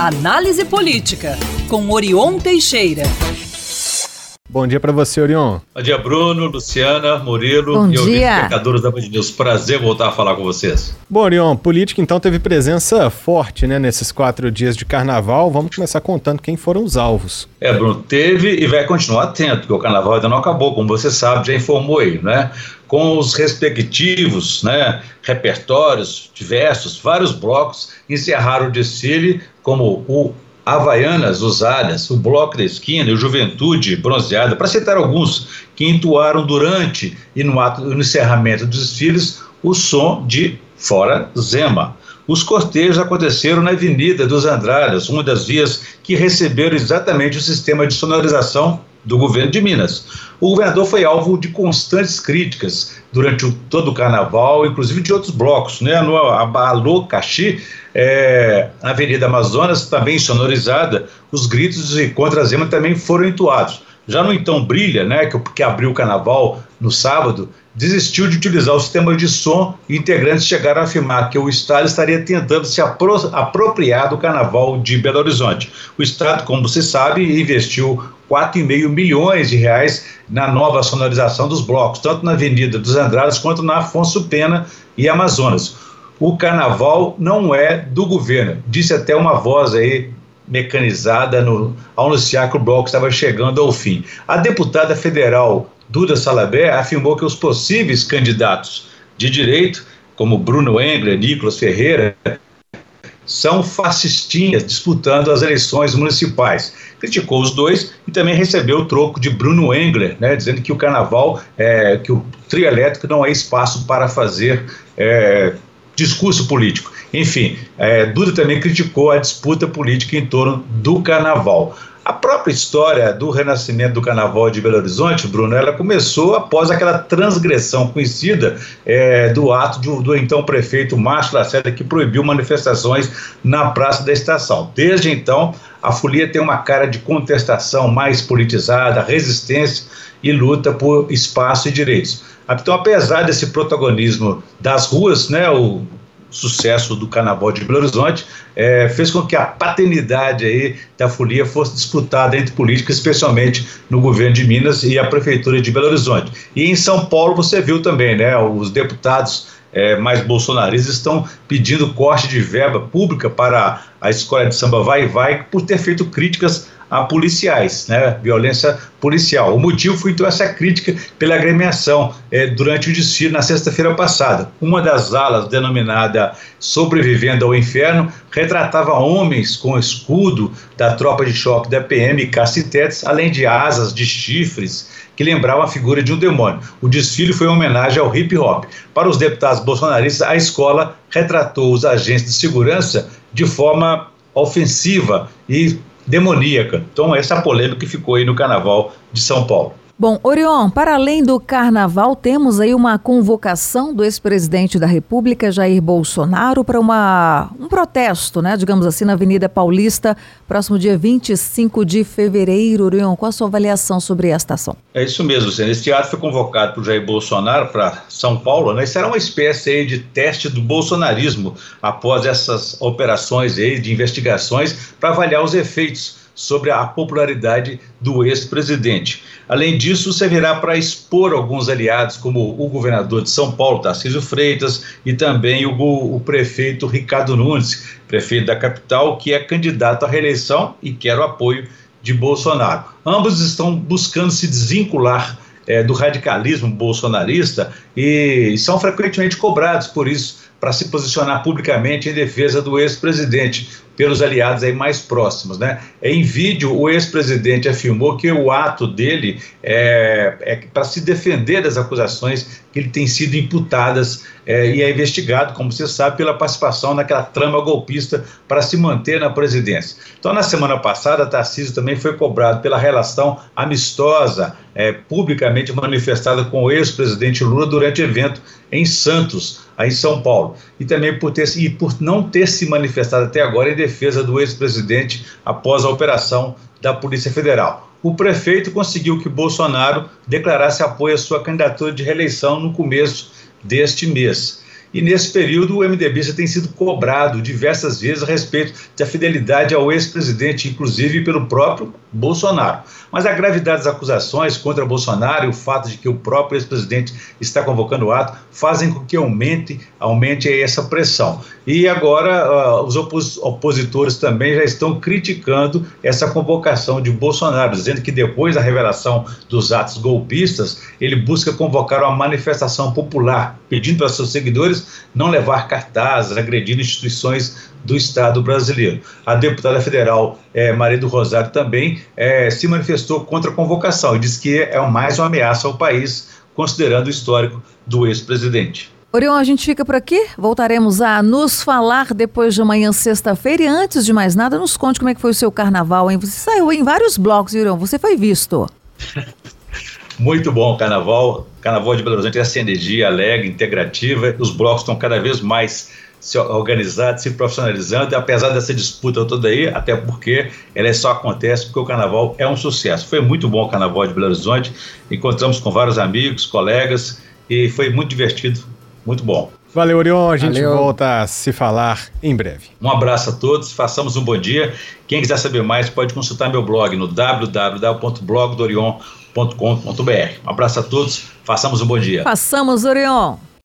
Análise Política, com Orion Teixeira. Bom dia para você, Orion. Bom dia, Bruno, Luciana, Murilo Bom e espectadores da Band News. Prazer voltar a falar com vocês. Bom, Orion, política então teve presença forte né, nesses quatro dias de carnaval. Vamos começar contando quem foram os alvos. É, Bruno, teve e vai continuar atento, porque o carnaval ainda não acabou, como você sabe, já informou aí, né? Com os respectivos né, repertórios diversos, vários blocos encerraram o desfile, como o Havaianas usadas, o Bloco da Esquina o Juventude Bronzeada, para citar alguns que entoaram durante e no ato no encerramento dos desfiles o som de Fora Zema. Os cortejos aconteceram na Avenida dos Andradas, uma das vias que receberam exatamente o sistema de sonorização do governo de Minas. O governador foi alvo de constantes críticas durante o, todo o carnaval, inclusive de outros blocos. Né? No Abalô Caxi, é, na Avenida Amazonas, também sonorizada, os gritos de contra Zema também foram entoados. Já no Então Brilha, né, que, que abriu o carnaval no sábado, desistiu de utilizar o sistema de som e integrantes chegaram a afirmar que o Estado estaria tentando se apro apropriar do carnaval de Belo Horizonte. O Estado, como você sabe, investiu 4,5 milhões de reais na nova sonorização dos blocos, tanto na Avenida dos Andradas quanto na Afonso Pena e Amazonas. O carnaval não é do governo, disse até uma voz aí mecanizada no, ao anunciar que o bloco estava chegando ao fim. A deputada federal Duda Salabé afirmou que os possíveis candidatos de direito, como Bruno Engler, Nicolas Ferreira, são fascistinhas disputando as eleições municipais. Criticou os dois e também recebeu o troco de Bruno Engler, né, dizendo que o carnaval, é, que o trio elétrico não é espaço para fazer é, discurso político. Enfim, é, Duda também criticou a disputa política em torno do carnaval. A própria história do renascimento do Carnaval de Belo Horizonte, Bruno, ela começou após aquela transgressão conhecida é, do ato de, do então prefeito Márcio Lacerda, que proibiu manifestações na Praça da Estação. Desde então, a folia tem uma cara de contestação mais politizada, resistência e luta por espaço e direitos. Então, apesar desse protagonismo das ruas, né, o sucesso do Carnaval de Belo Horizonte é, fez com que a paternidade aí da folia fosse disputada entre políticos, especialmente no governo de Minas e a prefeitura de Belo Horizonte. E em São Paulo você viu também, né, os deputados é, mais bolsonaristas estão pedindo corte de verba pública para a escola de samba Vai Vai por ter feito críticas a policiais, né, violência policial. O motivo foi então essa crítica pela agremiação é, durante o desfile na sexta-feira passada. Uma das alas, denominada Sobrevivendo ao Inferno, retratava homens com escudo da tropa de choque da PM e cacetetes, além de asas de chifres que lembravam a figura de um demônio. O desfile foi uma homenagem ao hip hop. Para os deputados bolsonaristas, a escola retratou os agentes de segurança de forma ofensiva e demoníaca. Então, essa é polêmica que ficou aí no Carnaval de São Paulo. Bom, Orion, para além do carnaval, temos aí uma convocação do ex-presidente da República, Jair Bolsonaro, para uma, um protesto, né, digamos assim, na Avenida Paulista, próximo dia 25 de fevereiro. Orion, qual a sua avaliação sobre esta ação? É isso mesmo, Luciano. Esse teatro foi convocado por Jair Bolsonaro para São Paulo, né? Será uma espécie de teste do bolsonarismo após essas operações aí de investigações para avaliar os efeitos sobre a popularidade do ex-presidente. Além disso, servirá para expor alguns aliados, como o governador de São Paulo, Tarcísio Freitas, e também o, o prefeito Ricardo Nunes, prefeito da capital, que é candidato à reeleição e quer o apoio de Bolsonaro. Ambos estão buscando se desvincular é, do radicalismo bolsonarista e são frequentemente cobrados por isso para se posicionar publicamente em defesa do ex-presidente pelos aliados aí mais próximos, né? Em vídeo, o ex-presidente afirmou que o ato dele é, é para se defender das acusações que ele tem sido imputadas é, e é investigado, como você sabe, pela participação naquela trama golpista para se manter na presidência. Então, na semana passada, Tarcísio também foi cobrado pela relação amistosa, é, publicamente manifestada com o ex-presidente Lula durante evento em Santos, aí em São Paulo, e também por, ter, e por não ter se manifestado até agora em defesa do ex-presidente após a operação da Polícia Federal. O prefeito conseguiu que Bolsonaro declarasse apoio à sua candidatura de reeleição no começo deste mês. E nesse período, o MDB já tem sido cobrado diversas vezes a respeito da fidelidade ao ex-presidente, inclusive pelo próprio Bolsonaro. Mas a gravidade das acusações contra Bolsonaro e o fato de que o próprio ex-presidente está convocando o ato fazem com que aumente, aumente essa pressão. E agora uh, os opos opositores também já estão criticando essa convocação de Bolsonaro, dizendo que depois da revelação dos atos golpistas, ele busca convocar uma manifestação popular, pedindo para seus seguidores não levar cartazes, agredindo instituições do Estado brasileiro. A deputada federal é, Maria do Rosário também é, se manifestou contra a convocação e disse que é mais uma ameaça ao país, considerando o histórico do ex-presidente. Orion, a gente fica por aqui. Voltaremos a nos falar depois de amanhã, sexta-feira. E antes de mais nada, nos conte como é que foi o seu carnaval, hein? Você saiu em vários blocos, Orion. Você foi visto. Muito bom o carnaval. Carnaval de Belo Horizonte é essa energia alegre, integrativa. Os blocos estão cada vez mais se organizando, se profissionalizando, apesar dessa disputa toda aí, até porque ela só acontece porque o carnaval é um sucesso. Foi muito bom o carnaval de Belo Horizonte, encontramos com vários amigos, colegas, e foi muito divertido, muito bom. Valeu, Orion. A gente Valeu. volta a se falar em breve. Um abraço a todos, façamos um bom dia. Quem quiser saber mais pode consultar meu blog no www.blogdorion.com.br. Um abraço a todos, façamos um bom dia. Façamos, Orion.